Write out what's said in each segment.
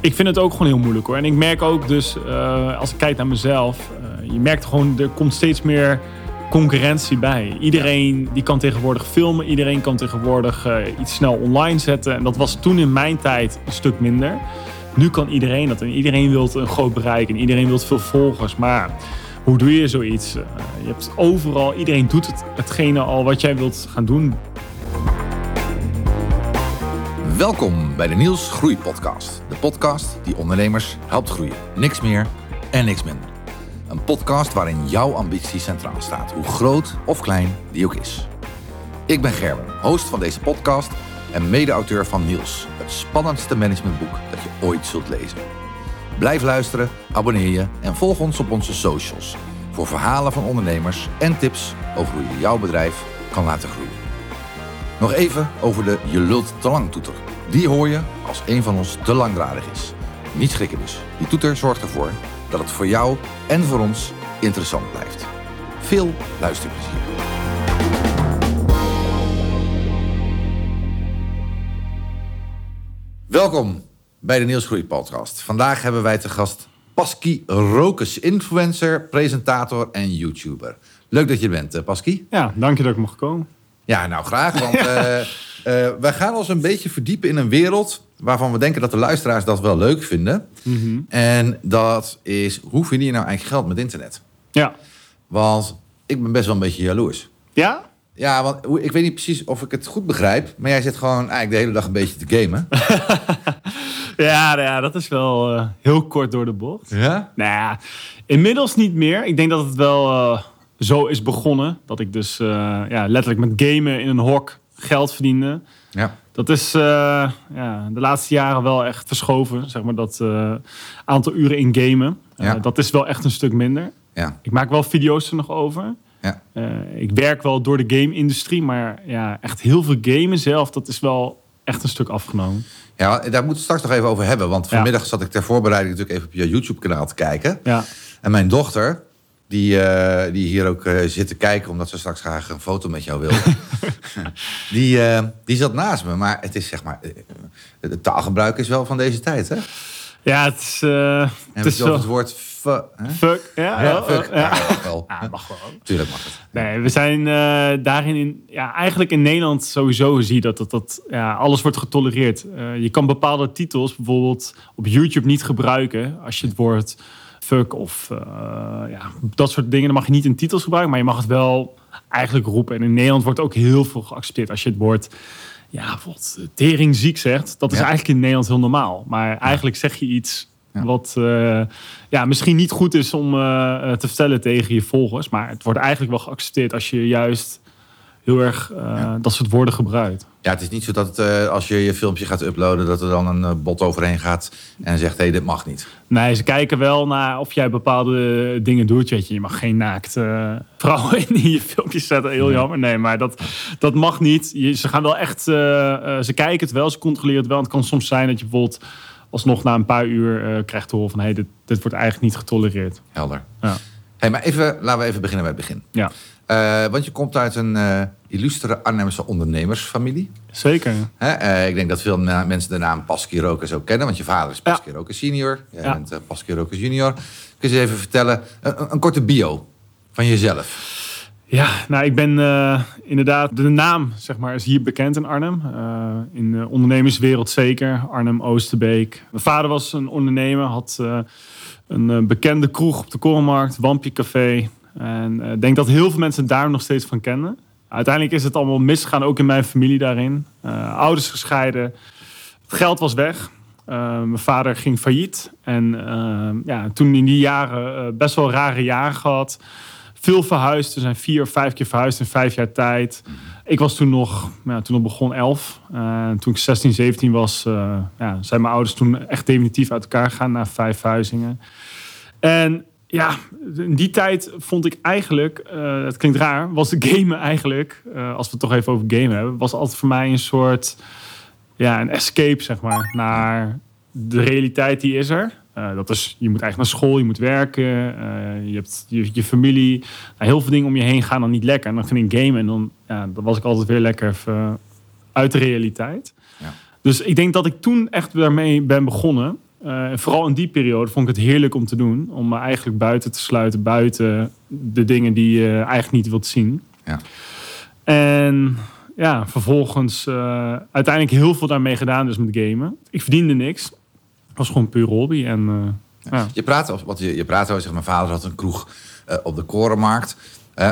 Ik vind het ook gewoon heel moeilijk hoor. En ik merk ook dus, uh, als ik kijk naar mezelf, uh, je merkt gewoon, er komt steeds meer concurrentie bij. Iedereen die kan tegenwoordig filmen, iedereen kan tegenwoordig uh, iets snel online zetten. En dat was toen in mijn tijd een stuk minder. Nu kan iedereen dat en iedereen wil een groot bereik en iedereen wil veel volgers. Maar hoe doe je zoiets? je hebt overal, iedereen doet het, hetgene al wat jij wilt gaan doen. Welkom bij de Niels Groei Podcast. De podcast die ondernemers helpt groeien. Niks meer en niks minder. Een podcast waarin jouw ambitie centraal staat, hoe groot of klein die ook is. Ik ben Gerben, host van deze podcast en mede-auteur van Niels, het spannendste managementboek dat je ooit zult lezen. Blijf luisteren, abonneer je en volg ons op onze socials voor verhalen van ondernemers en tips over hoe je jouw bedrijf kan laten groeien. Nog even over de Je lult te lang toeter. Die hoor je als een van ons te langdradig is. Niet schrikken dus. Die toeter zorgt ervoor dat het voor jou en voor ons interessant blijft. Veel luisterplezier. Welkom bij de Niels podcast. Vandaag hebben wij te gast Paski Rokes, influencer, presentator en YouTuber. Leuk dat je er bent, eh, Paski. Ja, dank je dat ik mag komen. Ja, nou graag. Want uh, uh, wij gaan ons een beetje verdiepen in een wereld waarvan we denken dat de luisteraars dat wel leuk vinden. Mhm. En dat is, hoe verdien je nou eigenlijk geld met internet? Ja. Want ik ben best wel een beetje jaloers. Ja? Ja, want ik weet niet precies of ik het goed begrijp, maar jij zit gewoon eigenlijk de hele dag een beetje te gamen. ja, nou ja, dat is wel uh, heel kort door de bocht. Ja? Nou ja, inmiddels niet meer. Ik denk dat het wel uh, zo is begonnen. Dat ik dus uh, ja, letterlijk met gamen in een hok geld verdiende. Ja. Dat is uh, ja, de laatste jaren wel echt verschoven. Zeg maar dat uh, aantal uren in gamen. Ja. Dat is wel echt een stuk minder. Ja. Ik maak wel video's er nog over. Ja. ik werk wel door de game-industrie. Maar ja, echt heel veel gamen zelf, dat is wel echt een stuk afgenomen. Ja, daar moeten we straks nog even over hebben. Want vanmiddag zat ik ter voorbereiding natuurlijk even op je YouTube-kanaal te kijken. Ja. En mijn dochter, die, uh, die hier ook uh, zit te kijken, omdat ze straks graag een foto met jou wil. die, uh, die zat naast me. Maar het is zeg maar. Het taalgebruik is wel van deze tijd, hè? Ja, het is. en het is wel het woord fu, fuck. Ja, ja, fuck. Ja. Ja, mag wel. Ja, mag wel. Tuurlijk mag het. Nee, we zijn daarin in. Ja, eigenlijk in Nederland sowieso zie je dat, dat, dat ja, alles wordt getolereerd. je kan bepaalde titels bijvoorbeeld op YouTube niet gebruiken als je het woord fuck of uh, ja, dat soort dingen. Dan mag je niet in titels gebruiken, maar je mag het wel eigenlijk roepen. En in Nederland wordt ook heel veel geaccepteerd. Als je het woord, ja, bijvoorbeeld teringziek zegt, dat is Ja. eigenlijk in Nederland heel normaal. Maar eigenlijk zeg je iets wat uh, ja, misschien niet goed is om uh, te vertellen tegen je volgers. Maar het wordt eigenlijk wel geaccepteerd als je juist heel erg ja. dat soort woorden gebruikt. Ja, het is niet zo dat uh, als je je filmpje gaat uploaden, dat er dan een uh, bot overheen gaat en zegt: hé, hey, dit mag niet. Nee, ze kijken wel naar of jij bepaalde dingen doet. Weet je, je mag geen naakt uh, vrouwen in je filmpjes zetten. Heel jammer. Nee, maar dat, dat mag niet. Je, ze gaan wel echt. ze kijken het wel, ze controleren het wel. En het kan soms zijn dat je bijvoorbeeld alsnog na een paar uur krijgt te horen van: hé, hey, dit, dit wordt eigenlijk niet getolereerd. Helder. Ja. Hey, maar even, laten we even beginnen bij het begin. Ja. Uh, want je komt uit een uh, illustere Arnhemse ondernemersfamilie. Zeker. Uh, ik denk dat veel mensen de naam Paski Rokers ook kennen. Want je vader is Paski ja. Rokers senior. Jij ja. bent Rokers junior. Kun je even vertellen, een, een, korte bio van jezelf? Ja, nou ik ben inderdaad, de naam zeg maar is hier bekend in Arnhem. in de ondernemerswereld zeker, Arnhem Oosterbeek. Mijn vader was een ondernemer, had een bekende kroeg op de Korenmarkt, Wampie Café. En ik uh, denk dat heel veel mensen daar nog steeds van kennen. Uiteindelijk is het allemaal misgegaan, ook in mijn familie daarin. Uh, ouders gescheiden. Het geld was weg. Mijn vader ging failliet. En ja, toen in die jaren best wel rare jaren gehad. Veel verhuisd. We zijn vier of vijf keer verhuisd in vijf jaar tijd. Ik was toen nog, ja, toen nog begon elf. toen ik 16, 17 was, ja, zijn mijn ouders toen echt definitief uit elkaar gegaan na vijf verhuizingen. En ja, in die tijd vond ik eigenlijk, uh, het klinkt raar, was de gamen eigenlijk, uh, als we het toch even over gamen hebben, was altijd voor mij een soort, ja, een escape, zeg maar, naar de realiteit die is er. Uh, dat is, je moet eigenlijk naar school, je moet werken, je hebt je, je familie, nou, heel veel dingen om je heen gaan dan niet lekker. En dan ging ik gamen en dan, ja, dan was ik altijd weer lekker even uit de realiteit. Ja. Dus ik denk dat ik toen echt daarmee ben begonnen. Eh, vooral in die periode vond ik het heerlijk om te doen. Om me eigenlijk buiten te sluiten, buiten de dingen die je eigenlijk niet wilt zien. Ja. En ja, vervolgens eh, uiteindelijk heel veel daarmee gedaan, dus met gamen. Ik verdiende niks. Was gewoon puur hobby. En, eh, ja. Je praat, over- wat je, je praat over, zeg, mijn vader had een kroeg eh, op de Korenmarkt. Eh,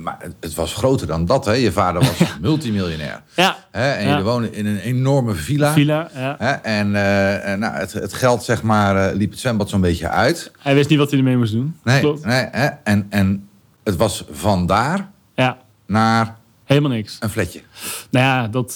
maar het- was groter dan dat. Hè? Je vader was multimiljonair. ja? En Ja. jullie wonen in een enorme villa. villa. Ja. En nou, het, het geld, zeg maar, liep het zwembad zo'n beetje uit. Hij wist niet wat hij ermee moest doen. Nee, Klopt. nee hè? En, en het was vandaar Ja, naar helemaal niks. een fletje. Nou ja, dat,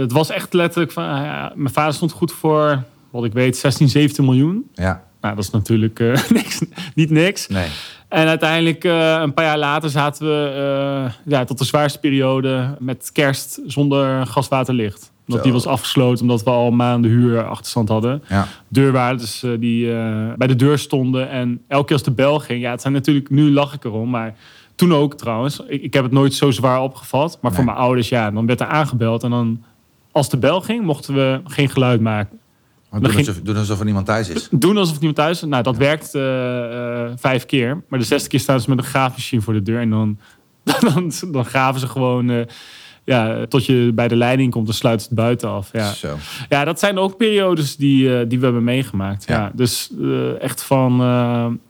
het was echt letterlijk van... ja, mijn vader stond goed voor, wat ik weet, 16, 17 miljoen. Ja, Nou, dat is natuurlijk eh, niks, niet niks. nee. En uiteindelijk, eh, een paar jaar later, zaten we eh, ja, tot de zwaarste periode met kerst zonder gaswaterlicht. Omdat Zo. die was afgesloten, omdat we al maanden huur achterstand hadden. Ja. Deurwaarders die bij de deur stonden. En elke keer als de bel ging, ja, het zijn natuurlijk, nu lach ik erom, maar toen ook trouwens. Ik, ik heb het nooit zo zwaar opgevat. Maar voor mijn ouders, ja, dan werd er aangebeld. En dan, als de bel ging, mochten we geen geluid maken. Maar doen, alsof, doen alsof er niemand thuis is. Doen alsof niemand thuis is. Nou, dat werkt eh, eh, vijf keer. Maar de zesde keer staan ze met een graafmachine voor de deur. En dan, dan, dan graven ze gewoon... eh, ja, tot je bij de leiding komt, dan sluiten ze het buiten af. Ja, Zo. ja dat zijn ook periodes die, die we hebben meegemaakt. Ja. Ja. dus echt van,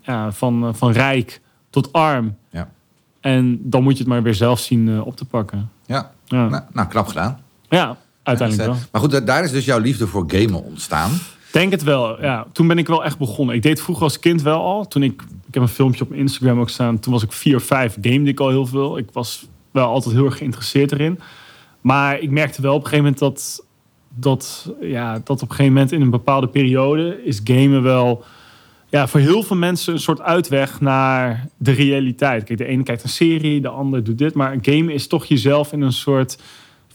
ja, van, van rijk tot arm. Ja. En dan moet je het maar weer zelf zien op te pakken. Ja, Ja, nou, nou knap gedaan. ja uiteindelijk wel. Maar goed, da- daar is dus jouw liefde voor gamen ontstaan. Denk het wel, ja. Toen ben ik wel echt begonnen. Ik deed vroeger als kind wel al. Toen ik, ik heb een filmpje op mijn Instagram ook staan. Toen was ik vier of vijf, gamede ik al heel veel. Ik was wel altijd heel erg geïnteresseerd erin. Maar ik merkte wel op een gegeven moment dat, dat, ja, dat op een gegeven moment in een bepaalde periode is gamen wel ja, voor heel veel mensen een soort uitweg naar de realiteit. Kijk, de ene kijkt een serie, de ander doet dit. Maar gamen is toch jezelf in een soort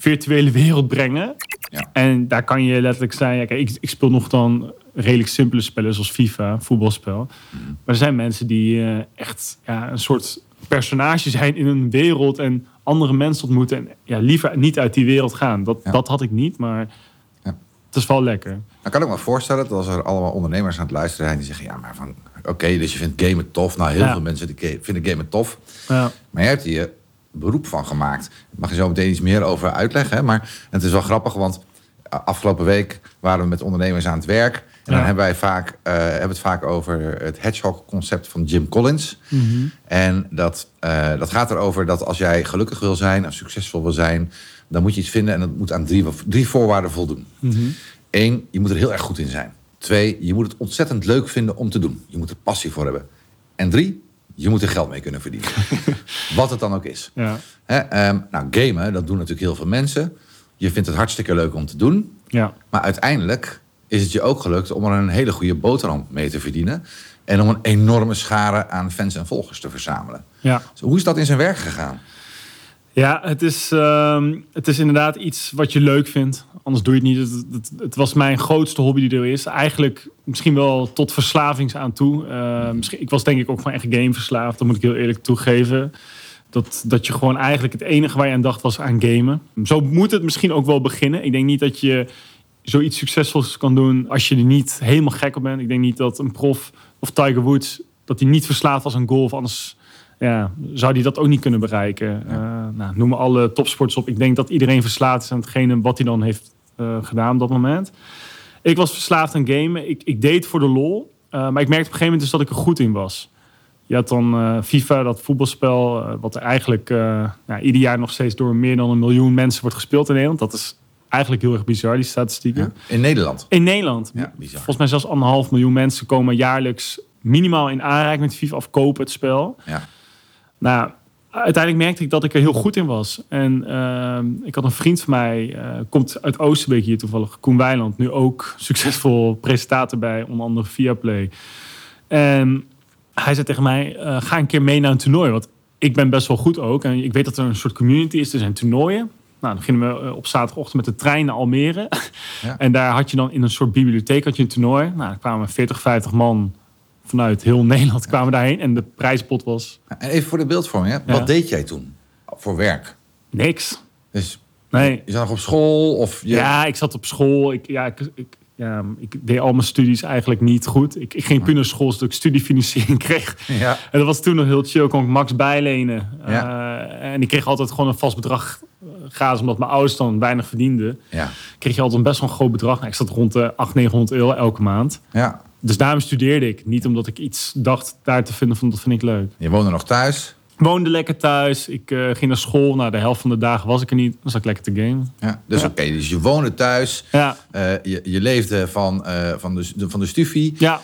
virtuele wereld brengen. Ja. En daar kan je letterlijk zijn. Ja, kijk, ik, ik speel nog dan redelijk simpele spellen zoals FIFA, voetbalspel. Mhm. Maar er zijn mensen die eh, echt ja, een soort personage zijn in een wereld en andere mensen ontmoeten. En ja, liever niet uit die wereld gaan. Dat, Ja. dat had ik niet, maar Ja. het is wel lekker. Dan kan ik me voorstellen dat als er allemaal ondernemers aan het luisteren zijn... die zeggen, ja, maar van... Oké, dus je vindt gamen tof. Nou, heel veel mensen vinden gamen tof. Ja. Maar jij hebt hier beroep van gemaakt. Daar mag je zo meteen iets meer over uitleggen. Hè? Maar het is wel grappig, want afgelopen week waren we met ondernemers aan het werk. En dan hebben wij vaak, eh, hebben het vaak over het hedgehog-concept van Jim Collins. Mhm. En dat, eh, dat gaat erover dat als jij gelukkig wil zijn of succesvol wil zijn, dan moet je iets vinden en dat moet aan drie, drie voorwaarden voldoen. Mhm. Eén, je moet er heel erg goed in zijn. Twee, je moet het ontzettend leuk vinden om te doen. Je moet er passie voor hebben. En drie, je moet er geld mee kunnen verdienen. Wat het dan ook is. Ja. Hè, ehm, nou, gamen, dat doen natuurlijk heel veel mensen. Je vindt het hartstikke leuk om te doen. Ja. Maar uiteindelijk is het je ook gelukt om er een hele goede boterham mee te verdienen. En om een enorme schare aan fans en volgers te verzamelen. Ja. Dus hoe is dat in zijn werk gegaan? Ja, het is, ehm, het is inderdaad iets wat je leuk vindt. Anders doe je het niet. Het, het, was mijn grootste hobby die er is. Eigenlijk misschien wel tot verslavings aan toe. Eh, misschien, ik was denk ik ook gewoon echt gameverslaafd. Dat moet ik heel eerlijk toegeven. Dat, dat je gewoon eigenlijk het enige waar je aan dacht was aan gamen. Zo moet het misschien ook wel beginnen. Ik denk niet dat je zoiets succesvols kan doen als je er niet helemaal gek op bent. Ik denk niet dat een prof of Tiger Woods... dat hij niet verslaafd was aan golf. Anders ja, zou die dat ook niet kunnen bereiken. Eh, nou, noem alle topsports op. Ik denk dat iedereen verslaafd is aan hetgene wat hij dan heeft eh, gedaan op dat moment. Ik was verslaafd aan gamen. Ik, ik deed voor de lol. Eh, maar ik merkte op een gegeven moment dus dat ik er goed in was. Je had dan FIFA, dat voetbalspel, wat er eigenlijk nou, ieder jaar nog steeds door meer dan een miljoen mensen wordt gespeeld in Nederland. Dat is eigenlijk heel erg bizar, die statistieken. Ja. In Nederland. In Nederland. Ja, bizar. Volgens mij zelfs anderhalf miljoen mensen komen jaarlijks minimaal in aanraking met FIFA of kopen het spel. Ja. Nou, uiteindelijk merkte ik dat ik er heel goed in was. En ehm, ik had een vriend van mij, eh, komt uit Oosterbeek hier toevallig, Koen Weiland, nu ook succesvol presentator bij onder andere Viaplay. En hij zei tegen mij, eh, ga een keer mee naar een toernooi, want ik ben best wel goed ook. En ik weet dat er een soort community is, er zijn toernooien. Nou, dan gingen we eh, op zaterdagochtend met de trein naar Almere. Ja. En daar had je dan in een soort bibliotheek had je een toernooi. Nou, er kwamen 40, 50 man vanuit heel Nederland kwamen daarheen. En de prijspot was En even voor de beeldvorming. Hè? Wat deed jij toen voor werk? niks. Dus Nee. je zat nog op school of je... Ja, ik zat op school. Ik, ja, ik, ik, ja, ik deed al mijn studies eigenlijk niet goed. Ik, ik ging puur naar school, zodat ik studiefinanciering kreeg. Ja. En dat was toen nog heel chill, kon ik max bijlenen. Ja. Eh, en ik kreeg altijd gewoon een vast bedrag eh, gratis, omdat mijn ouders dan weinig verdienden. Ja. Kreeg je altijd een best wel een groot bedrag. Nou, ik zat rond de 800, 900 euro elke maand. Ja. Dus daarom studeerde ik. Niet omdat ik iets dacht daar te vinden van dat vind ik leuk. Je woonde nog thuis. Ik woonde lekker thuis. Ik eh, ging naar school. Nou, de helft van de dagen was ik er niet. Dan zat ik lekker te gamen. Ja. Dus Ja. oké, dus je woonde thuis. Ja, Eh, je, je leefde van, eh, van, de, van de stufie. ja.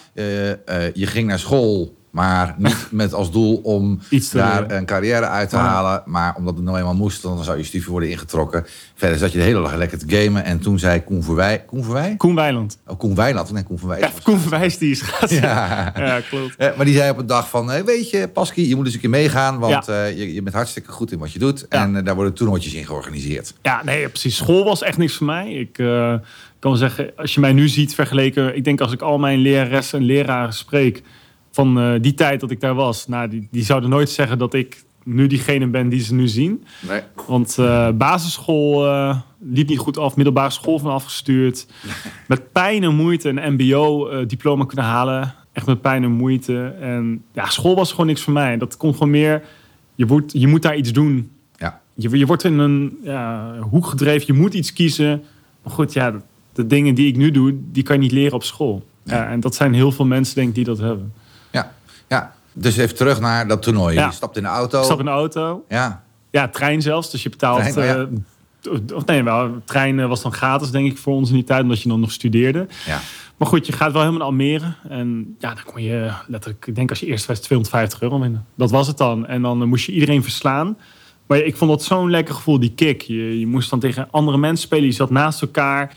Je ging naar school, maar niet met als doel om daar een carrière uit te Ja. halen. Maar omdat het nou eenmaal moest, dan zou je studie worden ingetrokken. Verder zat je de hele dag lekker te gamen. En toen zei Koen Verwij... Koen Verwij? Koen Weiland. Oh, Koen Wijland. Nee, Koen Verwij. Ja, Koen Verwijs die is gaat. Ja. Ja. klopt. Eh, maar die zei op een dag van, eh, weet je, Paski, je moet eens een keer meegaan. Want eh, je, je bent hartstikke goed in wat je doet. En daar worden toernooitjes in georganiseerd. Ja, nee, precies. School was echt niks voor mij. Ik kan zeggen, als je mij nu ziet vergeleken... Ik denk als ik al mijn leraressen en leraren spreek... van eh, die tijd dat ik daar was... Nou, die, die zouden nooit zeggen dat ik nu diegene ben die ze nu zien. Nee. Want eh, basisschool eh, liep niet goed af. Middelbare school van afgestuurd. Met pijn en moeite een mbo-diploma kunnen halen. Echt met pijn en moeite. En ja, school was gewoon niks voor mij. Dat komt gewoon meer... Je, wordt, je moet daar iets doen. Ja. Je, je wordt in een ja, hoek gedreven. Je moet iets kiezen. Maar goed, ja, de, de dingen die ik nu doe... die kan je niet leren op school. Ja, en dat zijn heel veel mensen, denk ik, die dat hebben. Ja. Dus even terug naar dat toernooi. Ja. Je stapt in de auto. Stap in de auto. Ja. Ja, trein zelfs. Dus je betaalt... Trein, oh ja. eh, of nee, wel, trein eh, was dan gratis, denk ik, voor ons in die tijd. Omdat je dan nog studeerde. Ja. Maar goed, je gaat wel helemaal naar Almere. En ja, dan kon je letterlijk... Ik denk als je eerst was 250 euro winnen. Dat was het dan. En dan eh, moest je iedereen verslaan. Maar ik vond dat zo'n lekker gevoel, die kick. Je, je moest dan tegen andere mensen spelen. Je zat naast elkaar.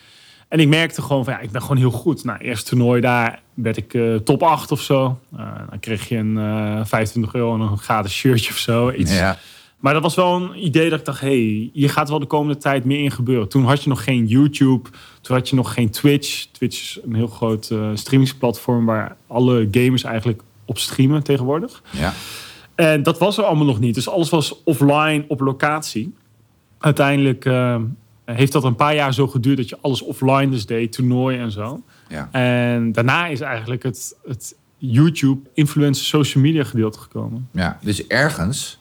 En ik merkte gewoon van, ja, ik ben gewoon heel goed. Nou, eerst toernooi daar werd ik eh, top 8 of zo. Eh, dan kreeg je een eh 25 euro en een gratis shirtje of zo. Iets. Ja. Maar dat was wel een idee dat ik dacht, hey, hier gaat wel de komende tijd meer in gebeuren. Toen had je nog geen YouTube, toen had je nog geen Twitch. Twitch is een heel groot eh, streamingsplatform waar alle gamers eigenlijk op streamen tegenwoordig. Ja. En dat was er allemaal nog niet. Dus alles was offline op locatie. Uiteindelijk eh, heeft dat een paar jaar zo geduurd dat je alles offline dus deed, toernooi en zo. Ja. En daarna is eigenlijk het, het YouTube, influencer, social media gedeelte gekomen. ja. Dus ergens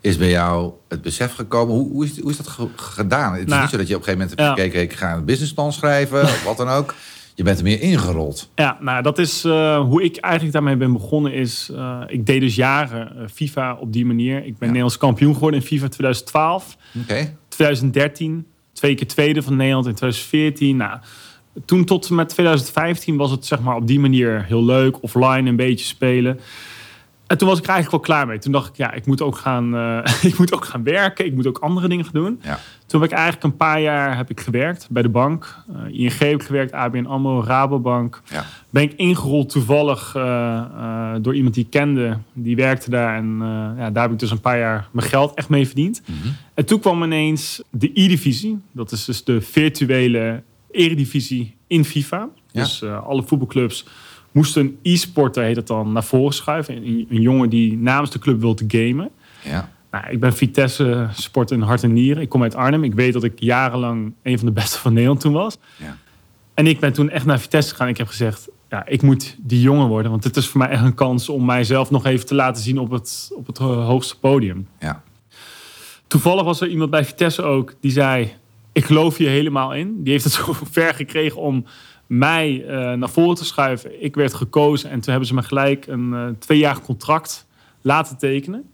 is bij jou het besef gekomen. Hoe, hoe, is, hoe is dat ge- gedaan? Het is Nou, niet zo dat je op een gegeven moment hebt ja. gekeken... ik ga een businessplan schrijven of wat dan ook. Je bent er meer ingerold. Ja, nou dat is eh, hoe ik eigenlijk daarmee ben begonnen. Is, eh, ik deed dus jaren eh, FIFA op die manier. Ik ben Ja. Nederlands kampioen geworden in FIFA 2012, Oké. 2013, twee keer tweede van Nederland in 2014. Nou, toen tot en met 2015 was het zeg maar op die manier heel leuk, offline een beetje spelen. En toen was ik er eigenlijk wel klaar mee. Toen dacht ik, ja, ik moet ook gaan, eh, ik moet ook gaan werken. Ik moet ook andere dingen gaan doen. Ja. Toen heb ik eigenlijk een paar jaar heb ik gewerkt bij de bank. Eh, ING heb ik gewerkt, ABN AMRO, Rabobank. Ja. Ben ik ingerold toevallig eh, door iemand die ik kende. Die werkte daar en ja, daar heb ik dus een paar jaar mijn geld echt mee verdiend. Mhm. En toen kwam ineens de E-divisie. Dat is dus de virtuele eredivisie in FIFA. Ja. Dus alle voetbalclubs moesten een e-sporter, heet het dan, naar voren schuiven. Een, een jongen die namens de club wil te gamen. Ja. Nou, ik ben Vitesse sport in hart en nieren. Ik kom uit Arnhem. Ik weet dat ik jarenlang een van de beste van Nederland toen was. Ja. En ik ben toen echt naar Vitesse gegaan. Ik heb gezegd, ja, ik moet die jongen worden. Want het is voor mij echt een kans om mijzelf nog even te laten zien op het, op het hoogste podium. Ja. Toevallig was er iemand bij Vitesse ook die zei: Ik geloof je helemaal in. Die heeft het zo ver gekregen om mij eh, naar voren te schuiven. Ik werd gekozen en toen hebben ze me gelijk een eh tweejarig contract laten tekenen.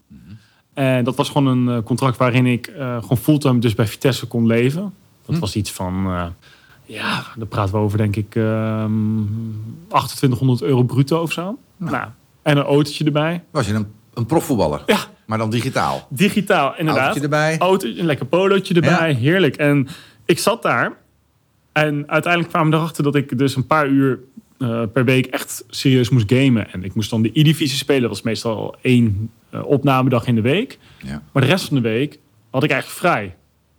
En dat was gewoon een eh, contract waarin ik gewoon fulltime dus bij Vitesse kon leven. Dat was iets van, ja, daar praten we over denk ik ehm 2800 euro bruto of zo. Nou, en een autootje erbij. Was je een, een profvoetballer? Ja. Maar dan digitaal? Digitaal, inderdaad. Autootje erbij? Auto, een lekker polootje erbij, heerlijk. En ik zat daar en uiteindelijk kwamen we erachter dat ik dus een paar uur eh, per week echt serieus moest gamen. En ik moest dan de E-divisie spelen. Dat was meestal één eh, opnamedag in de week. Ja. Maar de rest van de week had ik eigenlijk vrij.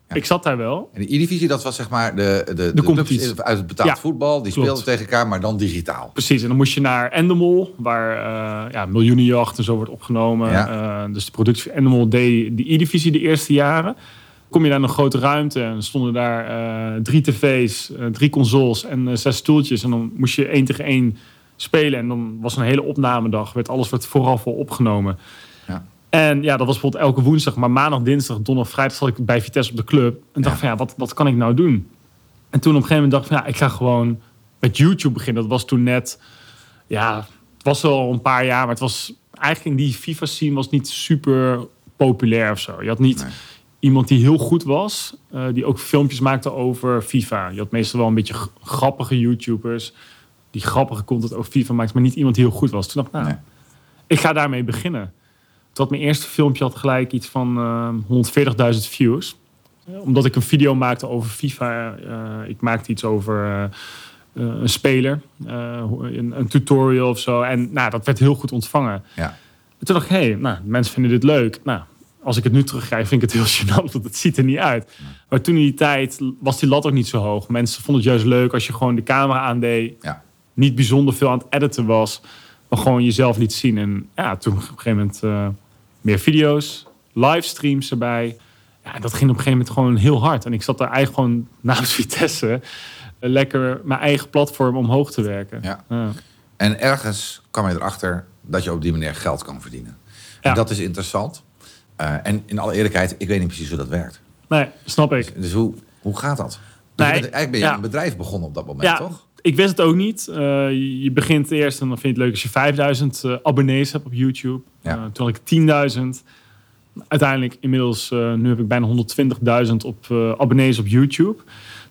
Ja. Ik zat daar wel. En de E-divisie, dat was zeg maar de, de, de, competitie. uit het betaald Ja, voetbal. Die speelden tegen elkaar, maar dan digitaal. Precies, en dan moest je naar Endemol, waar eh ja, miljoenenjacht en zo wordt opgenomen. Dus de productie van Endemol deed de E-divisie de eerste jaren. Kom je naar een grote ruimte en stonden daar eh, drie tv's, eh, drie consoles en eh, zes stoeltjes. En dan moest je één tegen één spelen. En dan was een hele opnamedag. Werd alles werd vooraf al opgenomen. Ja. En ja, dat was bijvoorbeeld elke woensdag. Maar maandag, dinsdag, donderdag, vrijdag zat ik bij Vitesse op de club. En dacht Ja. van ja, wat, wat kan ik nou doen? En toen op een gegeven moment dacht ik van ja, ik ga gewoon met YouTube beginnen. Dat was toen net, ja, het was wel een paar jaar. Maar het was eigenlijk in die FIFA scene was niet super populair of zo. Je had niet Nee. Iemand die heel goed was. eh, die ook filmpjes maakte over FIFA. Je had meestal wel een beetje grappige YouTubers. Die grappige content over FIFA maakten. Maar niet iemand die heel goed was. Toen dacht ik, nou, Nee. ik ga daarmee beginnen. Had mijn eerste filmpje had gelijk iets van eh 140.000 views. Eh, Omdat ik een video maakte over FIFA. eh, ik maakte iets over een speler. een, een tutorial of zo. En nou, dat werd heel goed ontvangen. Ja. En toen dacht ik, hé, hey, nou, mensen vinden dit leuk. Nou, als ik het nu terugkrijg, vind ik het heel gênant, want het ziet er niet uit. Maar toen in die tijd was die lat ook niet zo hoog. Mensen vonden het juist leuk als je gewoon de camera aandeed. Ja. Niet bijzonder veel aan het editen was, maar gewoon jezelf liet zien. En ja, toen op een gegeven moment eh, meer video's, livestreams erbij. Ja, dat ging op een gegeven moment gewoon heel hard. En ik zat daar eigenlijk gewoon naast Vitesse eh, lekker mijn eigen platform omhoog te werken. Ja. En ergens kwam je erachter dat je op die manier geld kan verdienen. En Ja. dat is interessant. Eh, en in alle eerlijkheid, ik weet niet precies hoe dat werkt. Nee, snap ik. Dus hoe, hoe gaat dat? Dus Nee, eigenlijk ben je ja. een bedrijf begonnen op dat moment, Ja, toch? ik wist het ook niet. Eh, je begint eerst en dan vind je het leuk als je 5000 eh, abonnees hebt op YouTube. Ja. Toen had ik 10.000. Uiteindelijk inmiddels, nu heb ik bijna 120.000 op abonnees op YouTube.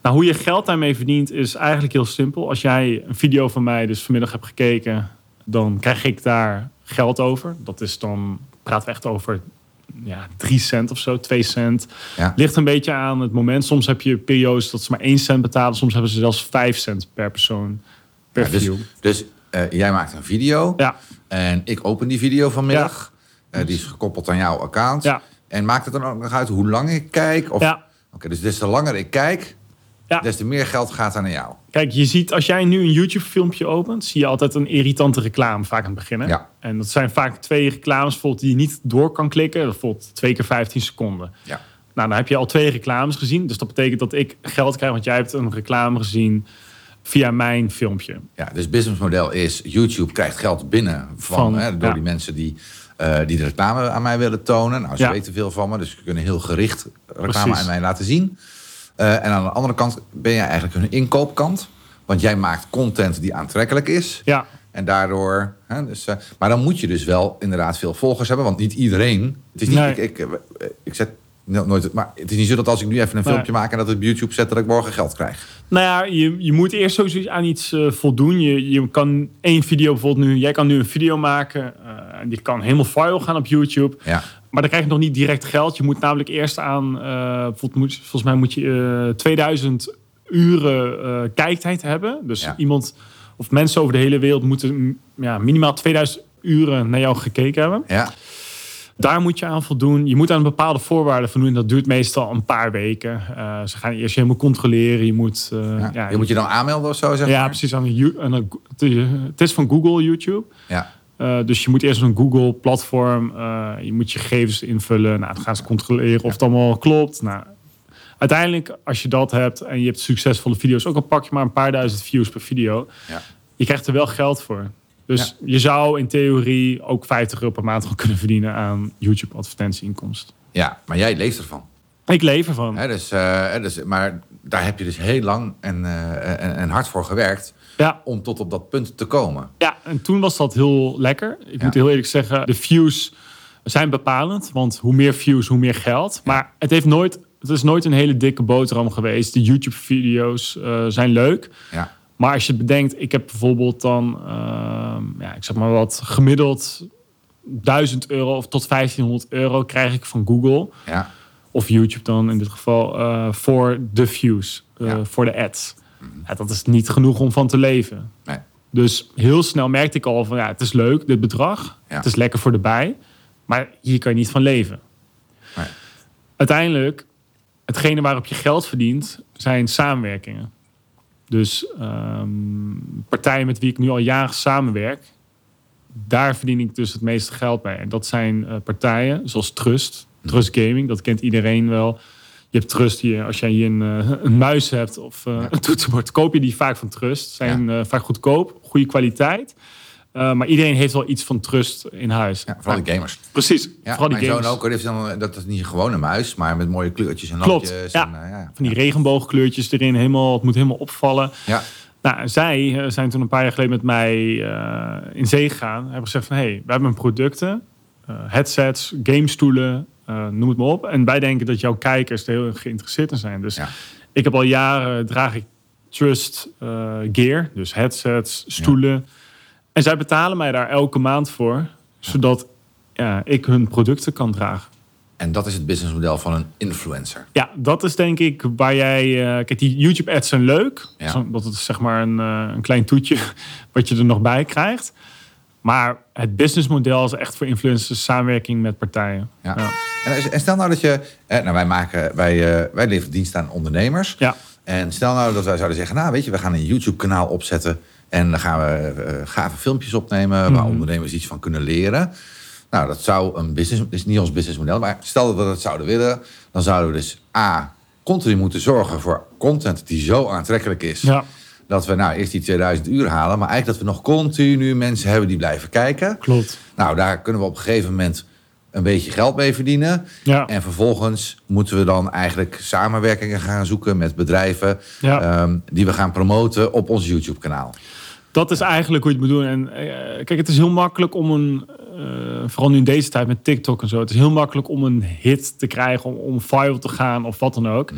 Nou, hoe je geld daarmee verdient is eigenlijk heel simpel. Als jij een video van mij dus vanmiddag hebt gekeken, dan krijg ik daar geld over. Dat is dan, praten we echt over ja, 3 cent of zo, 2 cent. Ja. Ligt een beetje aan het moment. Soms heb je periodes dat ze maar 1 cent betalen. Soms hebben ze zelfs 5 cent per persoon per Ja, dus view. dus eh, jij maakt een video Ja, en ik open die video vanmiddag. Eh, die is gekoppeld aan jouw account. ja, En maakt het dan ook nog uit hoe lang ik kijk? Of... ja. Oké, dus des te langer ik kijk, Ja. des te meer geld gaat er naar jou. Kijk, je ziet als jij nu een YouTube-filmpje opent, zie je altijd een irritante reclame vaak aan het begin. hè? Ja. En dat zijn vaak twee reclames bijvoorbeeld die je niet door kan klikken. Bijvoorbeeld twee keer 15 seconden. Ja. Nou, dan heb je al twee reclames gezien. Dus dat betekent dat ik geld krijg, want jij hebt een reclame gezien via mijn filmpje. Ja, dus businessmodel is YouTube krijgt geld binnen van, Van, hè, door ja. die mensen die, eh, die de reclame aan mij willen tonen. Nou, ze Ja. weten veel van me, dus ze kunnen heel gericht reclame Precies. aan mij laten zien. Eh, en aan de andere kant ben jij eigenlijk hun inkoopkant. Want jij maakt content die aantrekkelijk is. Ja, En daardoor. Hè, dus, eh, maar dan moet je dus wel inderdaad veel volgers hebben. Want niet iedereen. Het is niet. Nee. Ik, ik, eh, ik zet no- nooit. Maar het is niet zo dat als ik nu even een Nee. filmpje maak en dat het op YouTube zet, dat ik morgen geld krijg. Nou ja, je, je moet eerst sowieso aan iets voldoen. Je, je kan één video bijvoorbeeld nu... Jij kan nu een video maken. en die kan helemaal viral gaan op YouTube. Ja. Maar dan krijg je nog niet direct geld. Je moet namelijk eerst aan... eh, bijvoorbeeld moet, volgens mij moet je eh, 2000 uren eh, kijktijd hebben. Dus Ja. iemand of mensen over de hele wereld moeten ja, minimaal 2000 uren naar jou gekeken hebben. Ja. Daar moet je aan voldoen. Je moet aan bepaalde voorwaarden voldoen. Dat duurt meestal een paar weken. Eh, ze gaan eerst helemaal controleren. Je moet... eh, Ja. ja, je moet je dan aanmelden of zo, zeg ja, maar? precies. Aan het is van Google, YouTube. Ja. Eh, dus je moet eerst een Google-platform. eh, je moet je gegevens invullen. Nou, dan gaan ze controleren of het allemaal klopt. Nou, uiteindelijk, als je dat hebt en je hebt succesvolle video's, ook al pak je maar een paar duizend views per video, Ja. je krijgt er wel geld voor. Dus je zou in theorie ook 50 euro per maand kunnen verdienen aan YouTube-advertentieinkomst. ja, maar jij leeft ervan. Ik leef ervan. Hè, dus, eh, dus, maar daar heb je dus heel lang en, en, en hard voor gewerkt Ja, om tot op dat punt te komen. ja, en toen was dat heel lekker. Ik Ja. moet heel eerlijk zeggen, de views zijn bepalend. Want hoe meer views, hoe meer geld. Maar het, heeft nooit, het is nooit een hele dikke boterham geweest. De YouTube-video's eh, zijn leuk. Ja, Maar als je bedenkt, ik heb bijvoorbeeld dan, ehm, ja, ik zeg maar wat, gemiddeld 1000 euro of tot 1500 euro krijg ik van Google. ja, Of YouTube dan in dit geval, eh, voor de views, eh, voor de ads. Ja, dat is niet genoeg om van te leven. nee. Dus heel snel merkte ik al van, ja, het is leuk, dit bedrag. Ja. Het is lekker voor de bij. Maar hier kan je niet van leven. Nee. Uiteindelijk, hetgene waarop je geld verdient, zijn samenwerkingen. Dus ehm, partijen met wie ik nu al jaren samenwerk, daar verdien ik dus het meeste geld bij. En dat zijn eh, partijen zoals Trust, Trust Gaming, dat kent iedereen wel. Je hebt Trust hier. Als jij hier een, eh, een muis hebt of eh, een toetsenbord, koop je die vaak van Trust. Zijn eh, vaak goedkoop, goede kwaliteit. Maar iedereen heeft wel iets van Trust in huis. Ja, vooral de gamers. Precies, Ja, vooral die mijn gamers. zoon ook. heeft dan, dat is niet een gewone muis, maar met mooie kleurtjes en Klopt, lampjes. ja. En, ja. Van die regenboogkleurtjes erin, helemaal, het moet helemaal opvallen. Ja, Nou, zij zijn toen een paar jaar geleden met mij in zee gegaan. Hebben gezegd van, hé, hey, we hebben producten, headsets, gamestoelen, eh, noem het maar op. En wij denken dat jouw kijkers er heel erg geïnteresseerd in zijn. Dus Ja. ik heb al jaren, draag ik Trust eh, gear, dus headsets, stoelen. En zij betalen mij daar elke maand voor, zodat ja, ik hun producten kan dragen. en dat is het businessmodel van een influencer. Ja, dat is denk ik waar jij. eh, kijk, die YouTube-ads zijn leuk. Ja. Dat het zeg maar een, een klein toetje wat je er nog bij krijgt. Maar het businessmodel is echt voor influencers samenwerking met partijen. Ja. Ja. En, en stel nou dat je, eh, nou wij maken, wij, eh, wij leveren dienst aan ondernemers. Ja. En stel nou dat wij zouden zeggen, nou weet je, we gaan een YouTube-kanaal opzetten en dan gaan we eh, gave filmpjes opnemen waar Mhm. ondernemers iets van kunnen leren. Nou, dat zou een business, is niet ons businessmodel, maar stel dat we dat zouden willen, dan zouden we dus A, continu moeten zorgen voor content die zo aantrekkelijk is. ja, Dat we nou eerst die 2000 uur halen, maar eigenlijk dat we nog continu mensen hebben die blijven kijken. klopt. Nou, daar kunnen we op een gegeven moment een beetje geld mee verdienen. Ja. En vervolgens moeten we dan eigenlijk samenwerkingen gaan zoeken met bedrijven Ja. ehm, die we gaan promoten op ons YouTube-kanaal. Dat is eigenlijk hoe je het moet doen. En eh, kijk, het is heel makkelijk om een. eh, vooral nu in deze tijd met TikTok en zo. Het is heel makkelijk om een hit te krijgen, om, om viral te gaan of wat dan ook.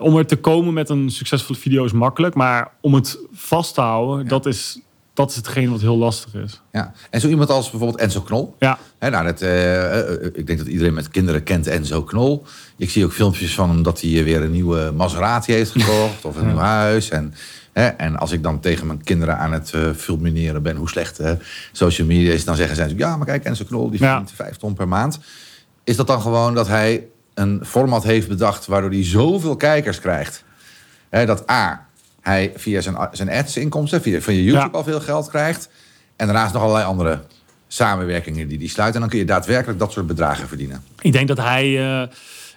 Om er te komen met een succesvolle video is makkelijk. Maar om het vast te houden, dat, is, dat is hetgeen wat heel lastig is. Ja. En zo iemand als bijvoorbeeld Enzo Knol. Ja, Hè, nou, dat, eh, eh, ik denk dat iedereen met kinderen kent Enzo Knol. Ik zie ook filmpjes van hem dat hij weer een nieuwe Maserati heeft gekocht of een nieuw huis. En, hè, en als ik dan tegen mijn kinderen aan het eh fulmineren ben hoe slecht eh, social media is, dan zeggen zij: ja, maar kijk, Enzo Knol die Ja. verdient vijf ton per maand. Is dat dan gewoon dat hij een format heeft bedacht waardoor hij zoveel kijkers krijgt? Hè, dat A, hij via zijn, zijn ads-inkomsten, via van je YouTube Ja. al veel geld krijgt. En daarnaast nog allerlei andere samenwerkingen die die sluiten. En dan kun je daadwerkelijk dat soort bedragen verdienen. ik denk dat hij. eh,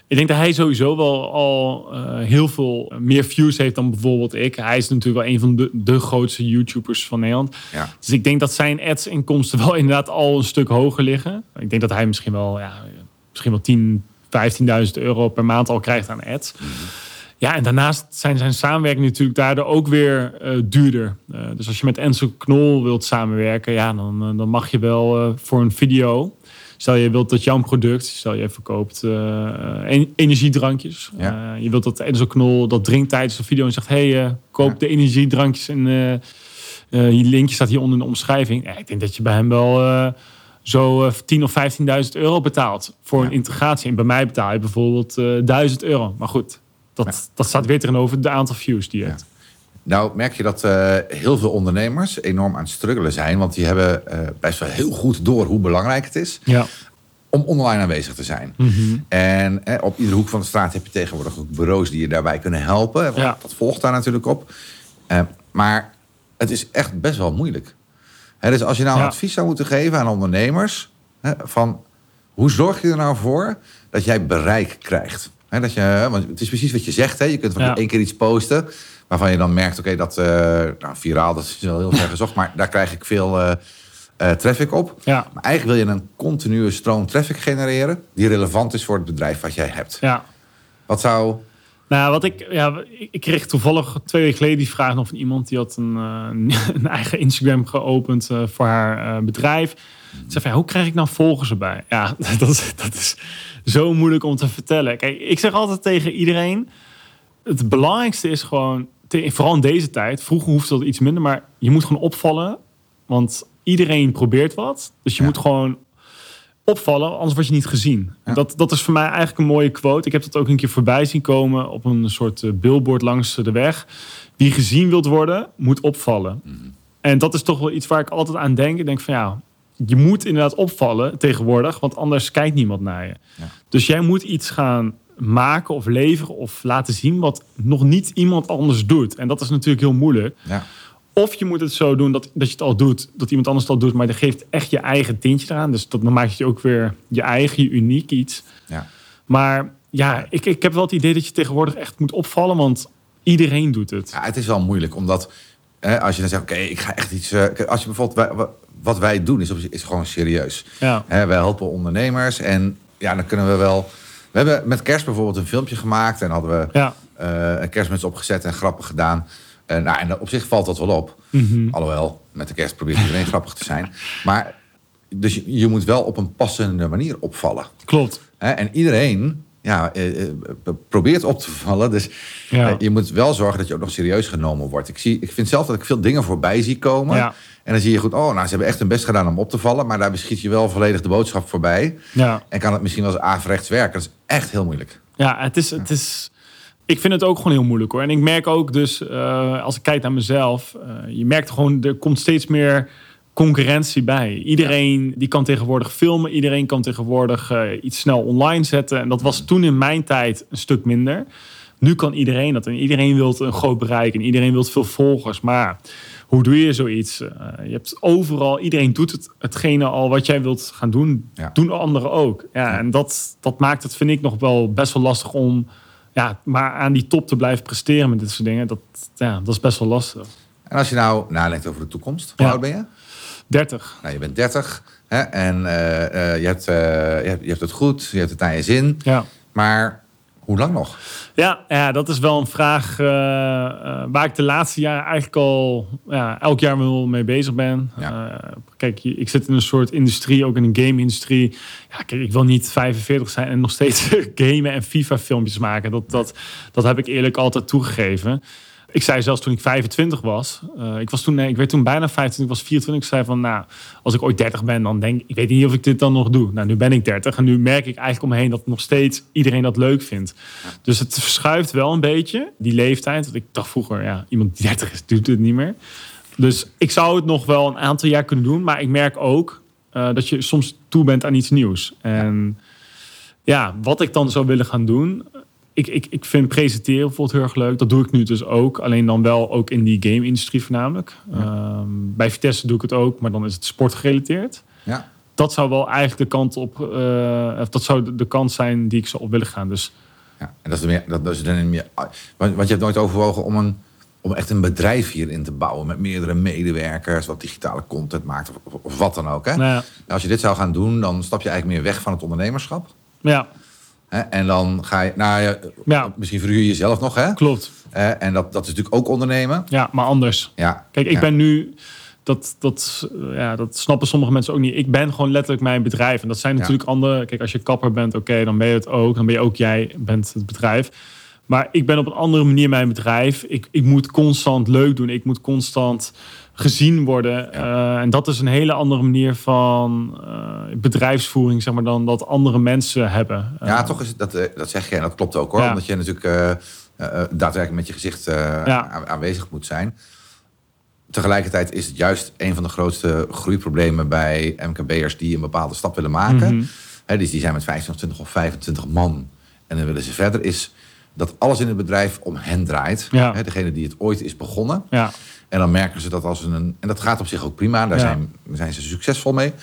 ik denk dat hij sowieso wel al eh, heel veel meer views heeft dan bijvoorbeeld ik. Hij is natuurlijk wel een van de, de grootste YouTubers van Nederland. Ja. Dus ik denk dat zijn ads-inkomsten wel inderdaad al een stuk hoger liggen. Ik denk dat hij misschien wel, ja, misschien wel 10, 15.000 euro per maand al krijgt aan ads. Ja, en daarnaast zijn zijn samenwerking natuurlijk daardoor ook weer eh, duurder. Eh, dus als je met Enzo Knol wilt samenwerken, ja, dan, eh, dan mag je wel voor een video. Stel je wilt dat jouw product, stel je verkoopt en- energiedrankjes. Ja. Je wilt dat Enzo Knol dat drinkt tijdens de video en zegt: hey, koop Ja. de energiedrankjes en je linkje staat hier onder in de omschrijving. Ja, ik denk dat je bij hem wel zo eh 10 of 15.000 euro betaalt voor Ja. een integratie. En bij mij betaal je bijvoorbeeld eh 1000 euro. Maar goed, dat, Ja. dat staat weer tegenover de aantal views die je Ja. hebt. Nou merk je dat eh, heel veel ondernemers enorm aan het struggelen zijn. Want die hebben eh, best wel heel goed door hoe belangrijk het is Ja. om online aanwezig te zijn. Mhm. En eh, op iedere hoek van de straat heb je tegenwoordig ook bureaus die je daarbij kunnen helpen. Ja. Dat volgt daar natuurlijk op. Eh, maar het is echt best wel moeilijk. Dus als je nou Ja. advies zou moeten geven aan ondernemers... Van hoe zorg je er nou voor dat jij bereik krijgt? Dat je, want het is precies wat je zegt. Hè? Je kunt van Ja. één keer iets posten waarvan je dan merkt... oké, dat eh, nou, viraal, dat is wel heel ver gezocht... maar daar krijg ik veel eh, eh, traffic op. Ja. Maar eigenlijk wil je een continue stroom traffic genereren... die relevant is voor het bedrijf wat jij hebt. ja. Wat zou... Nou, wat ik, ja, ik- kreeg toevallig twee weken geleden die vraag nog van iemand die had een, eh, een eigen Instagram geopend eh, voor haar eh, bedrijf. Ze zei van, ja, hoe krijg ik nou volgers erbij? Ja, dat is, dat is zo moeilijk om te vertellen. Kijk, ik zeg altijd tegen iedereen, het belangrijkste is gewoon, vooral in deze tijd, vroeger hoefde dat iets minder, maar je moet gewoon opvallen, want iedereen probeert wat. Dus je Ja. moet gewoon opvallen, anders word je niet gezien. Ja. Dat, dat is voor mij eigenlijk een mooie quote. Ik heb dat ook een keer voorbij zien komen op een soort eh, billboard langs de weg. Wie gezien wilt worden, moet opvallen. Mhm. En dat is toch wel iets waar ik altijd aan denk. Ik denk van ja, je moet inderdaad opvallen tegenwoordig, want anders kijkt niemand naar je. Ja. Dus jij moet iets gaan maken of leveren of laten zien wat nog niet iemand anders doet. En dat is natuurlijk heel moeilijk. Ja. Of je moet het zo doen dat, dat je het al doet, dat iemand anders het al doet, maar je geeft echt je eigen tintje eraan. Dus dat, dan maak je ook weer je eigen, je uniek iets. Ja. Maar ja, ik, ik heb wel het idee dat je tegenwoordig echt moet opvallen, want iedereen doet het. Ja, het is wel moeilijk, omdat hè, als je dan zegt, oké, ik ga echt iets... eh, als je bijvoorbeeld, wij- wat wij doen is, gewoon serieus. Ja, Hè, wij helpen ondernemers en ja, dan kunnen we wel... We hebben met kerst bijvoorbeeld een filmpje gemaakt en hadden we ja. eh, een kerstmuts opgezet en grappen gedaan. Eh, nou, en op zich valt dat wel op. Mhm. Alhoewel, met de kerst probeert iedereen grappig te zijn. Maar dus je, je moet wel op een passende manier opvallen. klopt. Hè? En iedereen ja, eh, eh, probeert op te vallen. Dus Ja. eh, je moet wel zorgen dat je ook nog serieus genomen wordt. Ik, zie, ik vind zelf dat ik veel dingen voorbij zie komen. Ja. En dan zie je goed, oh, nou, ze hebben echt hun best gedaan om op te vallen. Maar daar beschiet je wel volledig de boodschap voorbij. Ja. En kan het misschien wel eens averechts werken. Dat is echt heel moeilijk. Ja, het is, het is. Ik vind het ook gewoon heel moeilijk hoor. En ik merk ook dus, eh, als ik kijk naar mezelf, eh, je merkt gewoon, er komt steeds meer concurrentie bij. Iedereen die kan tegenwoordig filmen, iedereen kan tegenwoordig eh, iets snel online zetten. En dat was toen in mijn tijd een stuk minder. Nu kan iedereen dat en iedereen wil een groot bereik en iedereen wil veel volgers. Maar hoe doe je zoiets? Je hebt overal, iedereen doet het, hetgene al wat jij wilt gaan doen, Ja. doen anderen ook. Ja, En dat, dat maakt het, vind ik, nog wel best wel lastig om ja, maar aan die top te blijven presteren met dit soort dingen. Dat, ja, dat is best wel lastig. En als je nou nadenkt over de toekomst. Hoe Ja. oud ben je? 30. Nou, je bent 30 hè, en eh, eh, je, hebt, eh, je, hebt, je hebt het goed, je hebt het naar je zin. Ja. Maar hoe lang nog? Ja, ja, dat is wel een vraag eh, eh, waar ik de laatste jaren eigenlijk al ja, elk jaar wel mee bezig ben. Ja. Eh, kijk, ik zit in een soort industrie, ook in een game-industrie. Ja, kijk, ik wil niet 45 zijn en nog steeds gamen en FIFA-filmpjes maken. Dat, dat, dat heb ik eerlijk altijd toegegeven. Ik zei zelfs toen ik 25 was. eh, ik was toen, ik werd toen bijna 25, ik was 24. Ik zei van, nou, als ik ooit 30 ben, dan denk ik, weet niet of ik dit dan nog doe. Nou, nu ben ik 30 en nu merk ik eigenlijk om me heen dat nog steeds iedereen dat leuk vindt. Dus het verschuift wel een beetje, die leeftijd. Want ik dacht vroeger, ja, iemand die 30 is, doet het niet meer. Dus ik zou het nog wel een aantal jaar kunnen doen. Maar ik merk ook eh, dat je soms toe bent aan iets nieuws. En ja, wat ik dan zou willen gaan doen. Ik, ik, ik vind presenteren bijvoorbeeld heel erg leuk. Dat doe ik nu dus ook. Alleen dan wel ook in die game-industrie voornamelijk. Ehm, bij Vitesse doe ik het ook, maar dan is het sportgerelateerd. Ja. Dat zou wel eigenlijk de kant op. eh, of dat zou de, de kant zijn die ik zou op willen gaan. Dus ja. En dat is, meer, dat, dat is dan meer, want, want je hebt nooit overwogen om, een, om echt een bedrijf hierin te bouwen. Met meerdere medewerkers, wat digitale content maakt of, of wat dan ook. Hè? nou ja, Als je dit zou gaan doen, dan stap je eigenlijk meer weg van het ondernemerschap. ja? En dan ga je, nou ja, Ja. misschien verhuur je jezelf nog. Hè? klopt. En dat, dat is natuurlijk ook ondernemen. Ja, maar anders. Ja. Kijk, ik Ja. ben nu. Dat, dat, ja, dat snappen sommige mensen ook niet. Ik ben gewoon letterlijk mijn bedrijf. En dat zijn Ja. natuurlijk andere. Kijk, als je kapper bent, oké, dan ben je het ook. Dan ben je ook jij, bent het bedrijf. Maar ik ben op een andere manier mijn bedrijf. Ik, ik moet constant leuk doen. Ik moet constant gezien worden. Eh, en dat is een hele andere manier van eh, bedrijfsvoering, zeg maar, dan dat andere mensen hebben. Ja, Eh, toch is het, dat, dat zeg je en dat klopt ook hoor. Ja. Omdat je natuurlijk daadwerkelijk met je gezicht Ja. aanwezig moet zijn. Tegelijkertijd is het juist een van de grootste groeiproblemen bij MKB'ers die een bepaalde stap willen maken. Mhm. Dus die zijn met 15 of 20 of 25 man en dan willen ze verder. Is dat alles in het bedrijf om hen draait. Hè, degene die het ooit is begonnen. Ja, En dan merken ze dat als een. En dat gaat op zich ook prima, daar Ja. zijn, zijn ze succesvol mee.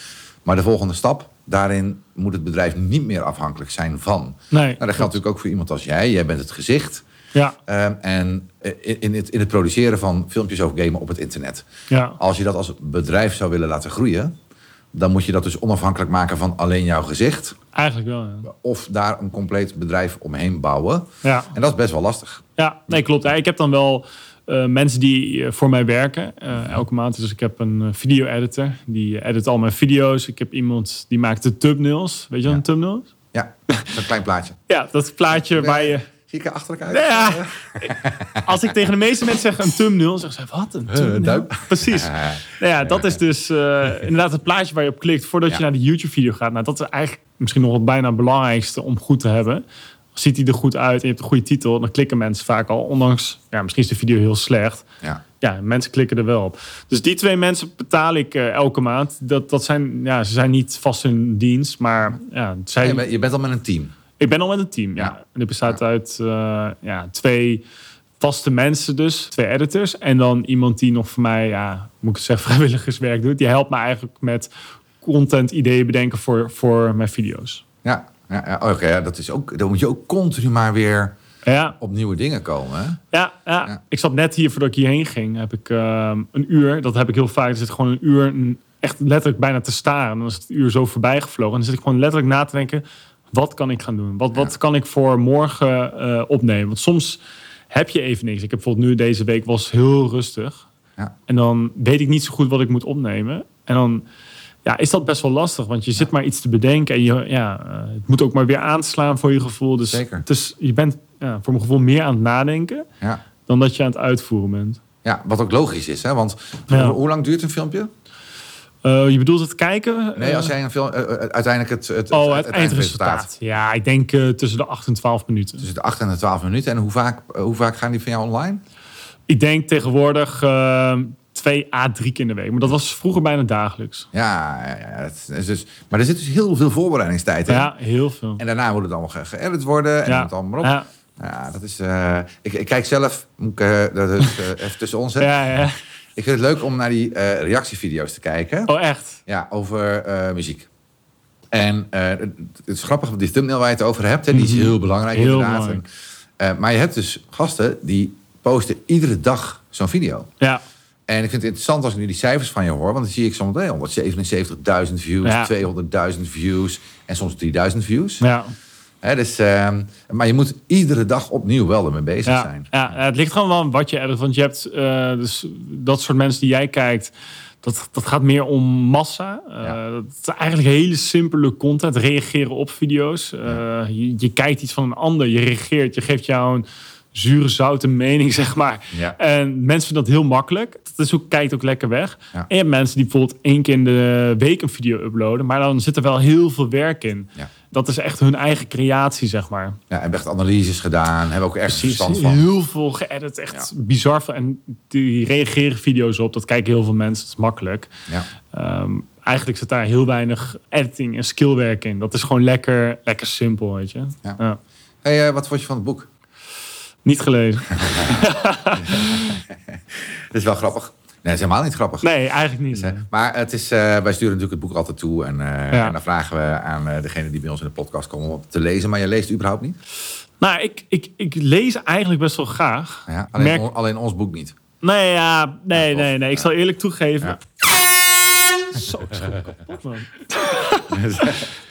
Maar de volgende stap, daarin moet het bedrijf niet meer afhankelijk zijn van. nee. Nou, dat geldt natuurlijk ook voor iemand als jij. Jij bent het gezicht. Ja, Ehm, en in, in, het, in het produceren van filmpjes over gamen op het internet. ja, Als je dat als bedrijf zou willen laten groeien, dan moet je dat dus onafhankelijk maken van alleen jouw gezicht. eigenlijk wel. Ja. Of daar een compleet bedrijf omheen bouwen. ja. En dat is best wel lastig. Ja, nee, klopt. Ja, ik heb dan wel eh, mensen die eh, voor mij werken eh, elke maand. Dus ik heb een video-editor, die edit al mijn video's. Ik heb iemand die maakt de thumbnails. Weet je wat Ja. een thumbnail is? Ja, zo'n klein plaatje. Ja, dat plaatje waar je... Zie ik er achterlijk uit? Ja, als ik tegen de meeste mensen zeg een thumbnail, zeggen ze, wat, een thumbnail? Precies. Nou ja, dat is dus inderdaad het plaatje waar je op klikt voordat je naar de YouTube-video gaat. Nou, dat is eigenlijk misschien nog wel bijna het belangrijkste om goed te hebben. Ziet hij er goed uit en je hebt een goede titel, dan klikken mensen vaak al. Ondanks, ja, misschien is de video heel slecht. ja. Ja, mensen klikken er wel op. Dus die twee mensen betaal ik eh, elke maand. Dat, dat zijn, ja, ze zijn niet vast in dienst, maar ja, zij, Je bent- je bent al met een team. ik ben al met een team. Ja. Ja. En dit bestaat uit eh, ja, twee vaste mensen dus, twee editors. En dan iemand die nog voor mij, ja, moet ik zeggen, vrijwilligerswerk doet. Die helpt me eigenlijk met content ideeën bedenken voor, voor mijn video's. Ja. Ja, ja, oké, ja, dat is ook, dan moet je ook continu maar weer Ja, op nieuwe dingen komen. Hè? ja, ja. Ja. ik zat net hier voordat ik hierheen ging. Heb ik ehm, een uur, dat heb ik heel vaak. Er zit gewoon een uur echt letterlijk bijna te staren. En dan is het uur zo voorbij gevlogen. En dan zit ik gewoon letterlijk na te denken: wat kan ik gaan doen? Wat, wat kan ik voor morgen eh, opnemen? Want soms heb je even niks. Ik heb bijvoorbeeld nu deze week was heel rustig. Ja. En dan weet ik niet zo goed wat ik moet opnemen. En dan ja, is dat best wel lastig. Want je zit maar iets te bedenken. En je, ja, eh, het moet ook maar weer aanslaan voor je gevoel. Dus, Zeker. dus je bent ja, voor mijn gevoel meer aan het nadenken Ja. dan dat je aan het uitvoeren bent. ja, wat ook logisch is. Hè? Want Ja. hoe, lang duurt een filmpje? Eh, je bedoelt het kijken? Nee, Eh, als jij een film, eh, eh, uiteindelijk het, het, oh, het, eindresultaat. Ja, ik denk eh, tussen de 8 en 12 minuten. Tussen de 8 en de 12 minuten. En hoe vaak, eh, hoe vaak gaan die van jou online? Ik denk tegenwoordig eh, twee à drie keer in de week. Maar dat was vroeger bijna dagelijks. Ja, ja, ja het is dus, maar er zit dus heel veel voorbereidingstijd in. Ja, heel veel. En daarna moet het allemaal ge- geëdit worden. En ja. allemaal op. Ja. Ja, dat is. eh, ik, ik kijk zelf, moet ik eh, dat is, eh, even tussen ons. Ja, ja. Ik vind het leuk om naar die reactievideo's te kijken. Oh, echt? Ja, over muziek. En het het is grappig, die thumbnail waar je het over hebt, hè, die is Mhm. heel belangrijk Heel inderdaad. belangrijk. En, maar je hebt dus gasten die posten iedere dag zo'n video. Ja. En ik vind het interessant als ik nu die cijfers van je hoor. Want dan zie ik soms hey, 177.000 views, Ja. 200.000 views en soms 3000 views. Ja. Dus, ehm, maar je moet iedere dag opnieuw wel ermee bezig Ja. zijn. ja, het ligt gewoon wel aan wat je edit. Want je hebt eh, dus dat soort mensen die jij kijkt. Dat, dat gaat meer om massa. Ja. Dat is eigenlijk hele simpele content. Reageren op video's. Eh, je, je kijkt iets van een ander. Je reageert. Je geeft jou een zure, zoute mening, zeg maar. Ja. En mensen vinden dat heel makkelijk. Dat is ook, kijkt ook lekker weg. Ja. En je hebt mensen die bijvoorbeeld één keer in de week een video uploaden. Maar dan zit er wel heel veel werk in. Ja. Dat is echt hun eigen creatie, zeg maar. Ja, hebben echt analyses gedaan, hebben ook echt verstand van. Heel veel geëdit, echt bizar. En die reageren video's op, dat kijken heel veel mensen, dat is makkelijk. Ja. Ehm, eigenlijk zit daar heel weinig editing en skillwerk in. Dat is gewoon lekker, lekker simpel, weet je. Ja. Hey, eh, wat vond je van het boek? Niet gelezen. Dat is wel grappig. Nee, dat is helemaal niet grappig. Nee, eigenlijk niet. Hè? Maar het is, eh, wij sturen natuurlijk het boek altijd toe. En, eh, Ja. en dan vragen we aan eh, degene die bij ons in de podcast komen om het te lezen. Maar je leest überhaupt niet? Nou, ik, ik, ik lees eigenlijk best wel graag. Ja, alleen, Merk- on- alleen ons boek niet. Nee, ja, nee, nee, nee. Ik zal eerlijk toegeven. Ja. Zo, ik schrok me kapot, man.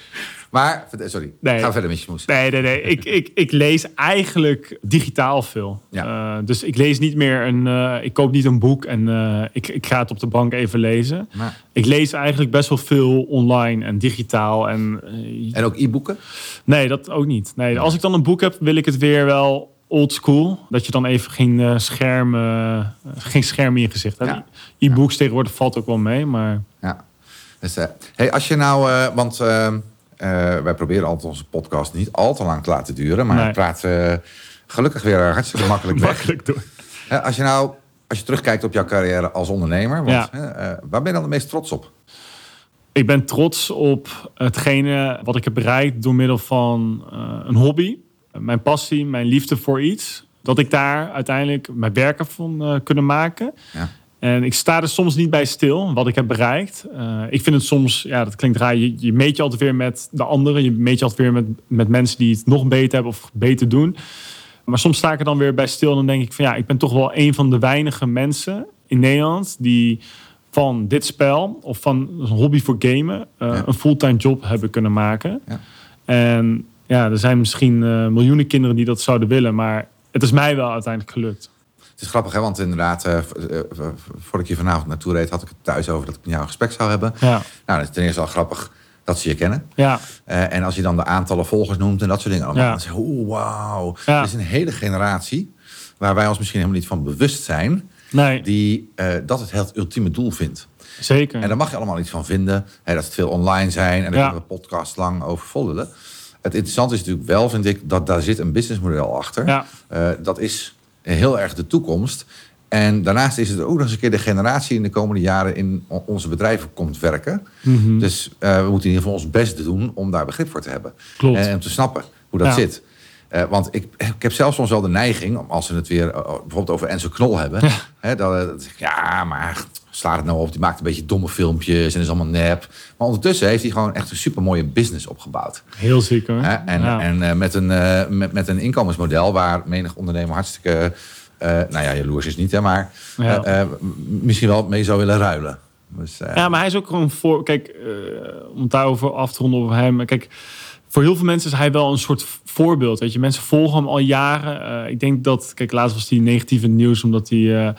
Maar, sorry, Nee. ga verder met je smoes. Nee, nee, nee. Ik, ik, ik lees eigenlijk digitaal veel. Ja. Eh, dus ik lees niet meer een. eh, ik koop niet een boek en eh, ik, ik ga het op de bank even lezen. Maar- Ik lees eigenlijk best wel veel online en digitaal. En, eh, En ook e-boeken? nee, dat ook niet. Nee, als ik dan een boek heb, wil ik het weer wel old school. Dat je dan even geen uh, scherm, eh, geen scherm in je gezicht hebt. Ja. E-books tegenwoordig valt ook wel mee, maar Ja. Dus, eh, hey, als je nou, eh, want eh, eh, wij proberen altijd onze podcast niet al te lang te laten duren, maar Nee. het praat eh, gelukkig weer hartstikke makkelijk weg. makkelijk door. Als je nou, als je terugkijkt op jouw carrière als ondernemer, want, Ja. hè, eh, waar ben je dan het meest trots op? Ik ben trots op hetgene wat ik heb bereikt door middel van eh, een hobby. Mijn passie, mijn liefde voor iets. Dat ik daar uiteindelijk mijn werken van eh, kunnen maken. Ja. En ik sta er soms niet bij stil, wat ik heb bereikt. Eh, ik vind het soms, ja, dat klinkt raar, je, je meet je altijd weer met de anderen. Je meet je altijd weer met, met mensen die het nog beter hebben of beter doen. Maar soms sta ik er dan weer bij stil en dan denk ik van ja, ik ben toch wel een van de weinige mensen in Nederland die van dit spel of van een hobby voor gamen eh, Ja. een fulltime job hebben kunnen maken. Ja. En ja, er zijn misschien eh, miljoenen kinderen die dat zouden willen, maar het is mij wel uiteindelijk gelukt. Het is grappig, hè? want inderdaad, v- voordat ik hier vanavond naartoe reed, had ik het thuis over dat ik met jou een gesprek zou hebben. Ja, Nou, dat is ten eerste al grappig dat ze je kennen. ja, Eh, en als je dan de aantallen volgers noemt en dat soort dingen allemaal, Ja. dan zeg je, oh, wauw. Ja. Er is een hele generatie waar wij ons misschien helemaal niet van bewust zijn, nee, die dat het het ultieme doel vindt. zeker. En daar mag je allemaal iets van vinden. Hè, dat het veel online zijn en daar Ja. we podcast lang over vollelen. Het interessante is natuurlijk wel, vind ik, dat daar zit een businessmodel achter. Ja. Dat is heel erg de toekomst. En daarnaast is het ook nog eens een keer de generatie in de komende jaren in onze bedrijven komt werken. Mhm. Dus eh, we moeten in ieder geval ons best doen om daar begrip voor te hebben. Klopt. En om te snappen hoe dat Ja. zit. Eh, want ik, ik heb zelfs soms wel de neiging, om als we het weer eh, bijvoorbeeld over Enzo Knol hebben. Hè, eh, dan zeg ik, ja, maar slaat het nou op, die maakt een beetje domme filmpjes en is allemaal nep. Maar ondertussen heeft hij gewoon echt een super mooie business opgebouwd. Heel zeker. Hè? En, Ja. en eh, met, een, eh, met, met een inkomensmodel waar menig ondernemer hartstikke, eh, nou ja, jaloers is niet, hè, maar Ja. misschien wel mee zou willen ruilen. Dus, Ja, maar hij is ook gewoon voor. Kijk, om daarover af te ronden over hem. Kijk, voor heel veel mensen is hij wel een soort voorbeeld. Weet je, mensen volgen hem al jaren. Ik denk dat, kijk, laatst was hij negatief in het nieuws omdat hij.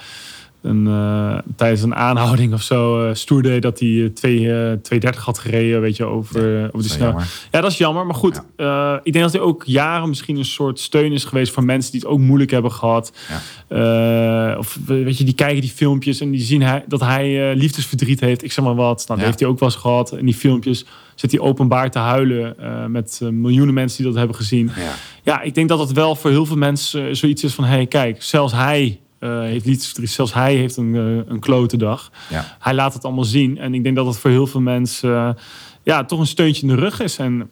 Een, eh, tijdens een aanhouding of zo stoer deed dat hij twee, eh, 230 had gereden, weet je, over, over de dat snelheid. Ja, dat is jammer. Maar goed, ik denk dat hij ook jaren misschien een soort steun is geweest voor mensen die het ook moeilijk hebben gehad. Eh, of weet je, die kijken die filmpjes en die zien hij, dat hij liefdesverdriet heeft. Ik zeg maar wat. Nou, dat Ja. heeft hij ook wel eens gehad. In die filmpjes zit hij openbaar te huilen met miljoenen mensen die dat hebben gezien. Ja. Ja, ik denk dat het wel voor heel veel mensen zoiets is van... hé, hey, kijk, zelfs hij eh, heeft liefdesverdriet. Zelfs hij heeft een, eh, een klote dag. Ja. Hij laat het allemaal zien. En ik denk dat het voor heel veel mensen... eh, ja, toch een steuntje in de rug is. En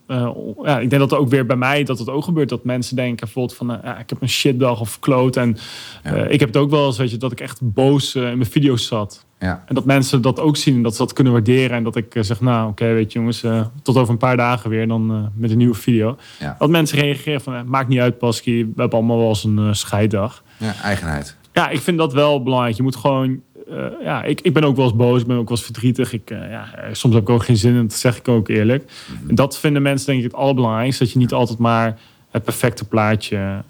ja, ik denk dat er ook weer bij mij dat het ook gebeurt. Dat mensen denken bijvoorbeeld van... ja, ik heb een shitdag of kloot. En Ja. ik heb het ook wel eens, weet je... dat ik echt boos in mijn video's zat. Ja. En dat mensen dat ook zien en dat ze dat kunnen waarderen. En dat ik zeg, nou oké, weet je jongens, tot over een paar dagen weer dan met een nieuwe video. Ja. Dat mensen reageren van, maakt niet uit Pasky, we hebben allemaal wel eens een eh, scheiddag. ja, eigenheid. Ja, ik vind dat wel belangrijk. Je moet gewoon, eh, ja, ik, ik ben ook wel eens boos, ik ben ook wel eens verdrietig. Ik, eh, ja, eh, soms heb ik ook geen zin in, dat zeg ik ook eerlijk. En dat vinden mensen denk ik het allerbelangrijkste, dat je niet altijd maar het perfecte plaatje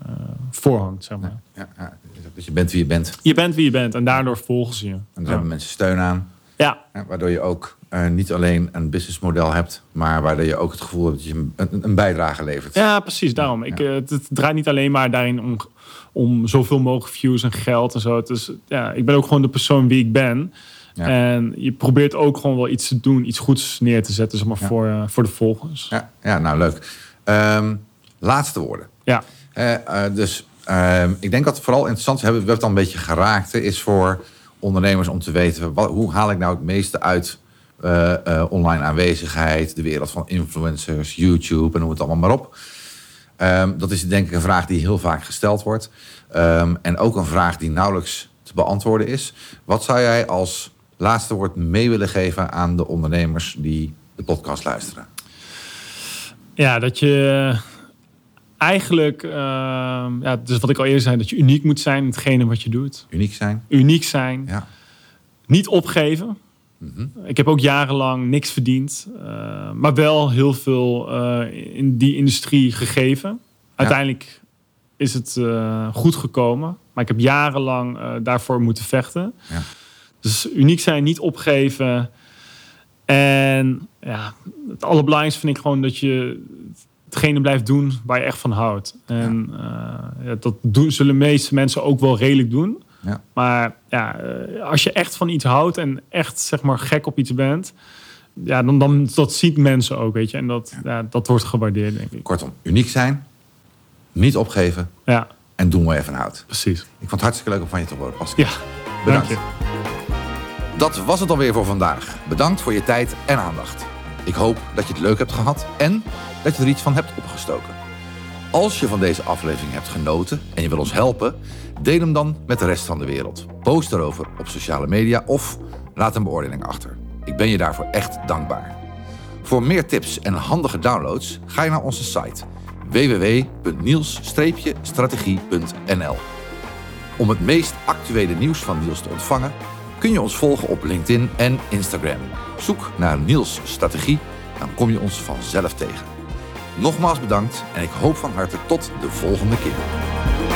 voorhangt, zeg maar. Ja, ja. Dus je bent wie je bent. Je bent wie je bent en daardoor volgen ze je. En daar hebben mensen steun aan. Ja, waardoor je ook eh, niet alleen een businessmodel hebt, maar waardoor je ook het gevoel hebt dat je een, een, bijdrage levert. Ja, precies. Daarom. Ik, eh, het, het draait niet alleen maar daarin om, om zoveel mogelijk views en geld en zo. Is, ja, ik ben ook gewoon de persoon wie ik ben. Ja. En je probeert ook gewoon wel iets te doen, iets goeds neer te zetten, zeg maar, Ja. voor, eh, voor de volgers. Ja, ja nou leuk. Ehm, laatste woorden. Ja. Dus ehm, ik denk dat het vooral interessant is, we hebben het al een beetje geraakt, is voor ondernemers om te weten, wat, hoe haal ik nou het meeste uit eh, eh, online aanwezigheid, de wereld van influencers, YouTube en noem het allemaal maar op. Ehm, dat is denk ik een vraag die heel vaak gesteld wordt. Ehm, en ook een vraag die nauwelijks te beantwoorden is. Wat zou jij als laatste woord mee willen geven aan de ondernemers die de podcast luisteren? Ja, dat je eigenlijk, eh, ja, dus wat ik al eerder zei, dat je uniek moet zijn in hetgene wat je doet. Uniek zijn? Uniek zijn, Ja. niet opgeven. Ik heb ook jarenlang niks verdiend, eh, maar wel heel veel eh, in die industrie gegeven. Uiteindelijk is het eh, goed gekomen, maar ik heb jarenlang daarvoor moeten vechten. Ja. Dus uniek zijn, niet opgeven. En ja, het allerbelangrijkste vind ik gewoon dat je hetgene blijft doen waar je echt van houdt. En ja, dat doen, zullen de meeste mensen ook wel redelijk doen. Ja. Maar ja, eh, als je echt van iets houdt en echt zeg maar gek op iets bent, ja, dan, dan dat ziet mensen ook, weet je. En dat, ja. dat wordt gewaardeerd, denk ik. Kortom, uniek zijn, niet opgeven Ja, en doen je van houdt. precies. Ik vond het hartstikke leuk om van je te horen, Pascal. Ja, Bedankt. dank je. Dat was het alweer voor vandaag. Bedankt voor je tijd en aandacht. Ik hoop dat je het leuk hebt gehad en dat je er iets van hebt opgestoken. Als je van deze aflevering hebt genoten en je wil ons helpen, deel hem dan met de rest van de wereld. Post erover op sociale media of laat een beoordeling achter. Ik ben je daarvoor echt dankbaar. Voor meer tips en handige downloads ga je naar onze site www.niels-strategie.nl. Om het meest actuele nieuws van Niels te ontvangen, kun je ons volgen op LinkedIn en Instagram. Zoek naar Niels Strategie, dan kom je ons vanzelf tegen. Nogmaals bedankt en ik hoop van harte tot de volgende keer.